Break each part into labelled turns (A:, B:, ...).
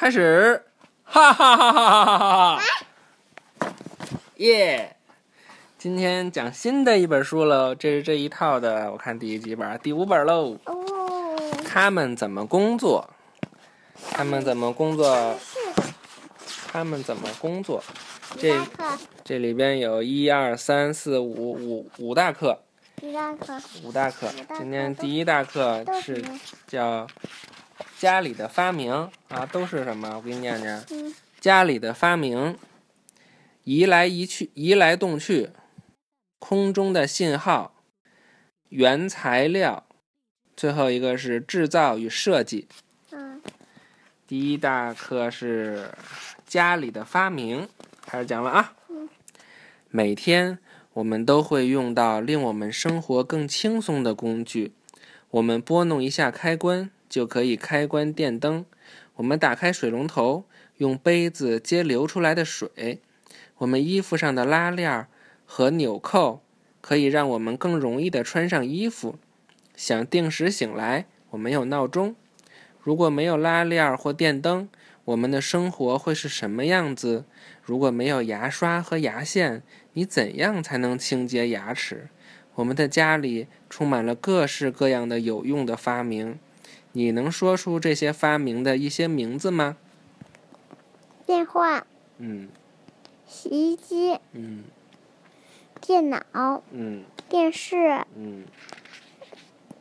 A: 开始，哈哈哈哈哈哈哈！耶！今天讲新的一本书喽，这是这一套的，我看第几本？第五本喽。
B: 哦。
A: 他们怎么工作？他们怎么工作？他们怎么工作？这这里边有一二三四五五五大课。五大课。
B: 五大课。
A: 今天第一大课是叫。家里的发明啊，都是什么？我给你念念。
B: 嗯，
A: 家里的发明，移来移去，移来动去，空中的信号，原材料，最后一个是制造与设计。
B: 嗯，
A: 第一大课是家里的发明，开始讲了啊。
B: 嗯
A: 每天我们都会用到令我们生活更轻松的工具。我们拨弄一下开关，就可以开关电灯。我们打开水龙头，用杯子接流出来的水。我们衣服上的拉链和纽扣可以让我们更容易地穿上衣服。想定时醒来，我们有闹钟。如果没有拉链或电灯，我们的生活会是什么样子？如果没有牙刷和牙线，你怎样才能清洁牙齿？我们的家里充满了各式各样的有用的发明，你能说出这些发明的一些名字吗？
B: 电话、
A: 嗯。
B: 洗衣机、
A: 嗯。
B: 电脑、
A: 嗯。
B: 电视，
A: 嗯，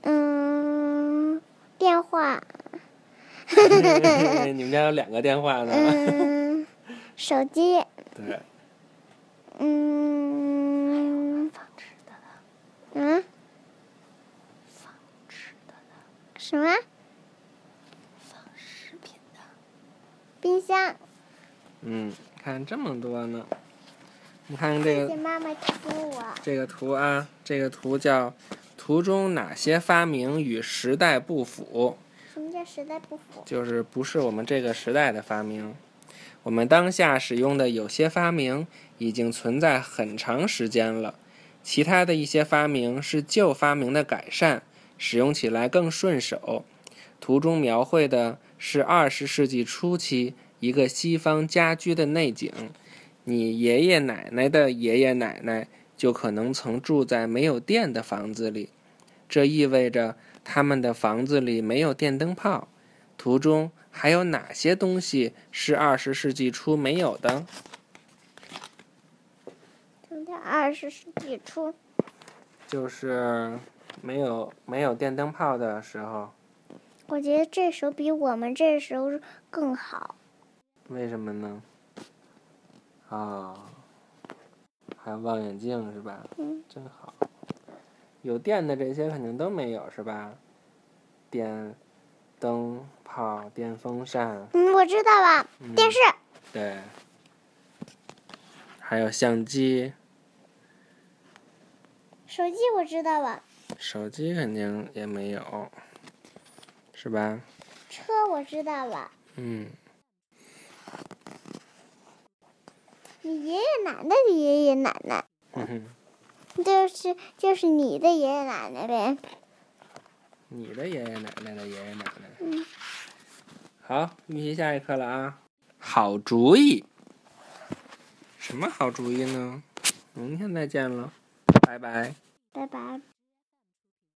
B: 嗯，电话，
A: 你们家有两个电话呢。
B: 嗯，手机，
A: 对，
B: 嗯，嗯，什么？冰箱。
A: 嗯，看这么多呢。你看这个
B: 谢谢妈妈。
A: 这个图啊，这个图叫“图中哪些发明与时代不符”。
B: 什么叫时代不符？
A: 就是不是我们这个时代的发明。我们当下使用的有些发明已经存在很长时间了，其他的一些发明是旧发明的改善，使用起来更顺手。图中描绘的是二十世纪初期一个西方家居的内景，你爷爷奶奶的爷爷奶奶就可能曾住在没有电的房子里，这意味着他们的房子里没有电灯泡。图中还有哪些东西是二十世纪初没有的？
B: 二十世纪初？
A: 就是没有没有电灯泡的时候，
B: 我觉得这时候比我们这时候更好。
A: 为什么呢？啊、还有望远镜是吧？
B: 嗯，
A: 真好。有电的这些肯定都没有是吧？电灯泡、电风扇，
B: 嗯，我知道了，
A: 嗯、
B: 电视。
A: 对，还有相机、
B: 手机我知道了，
A: 手机肯定也没有，是吧？
B: 车我知道了，
A: 嗯，
B: 你爷爷奶奶的爷爷奶奶，就是就是你的爷爷奶奶呗。
A: 你的爷爷奶奶的爷爷奶奶。
B: 嗯，
A: 好，预习下一课了啊！好主意。什么好主意呢？明天再见了，拜拜。
B: 拜拜。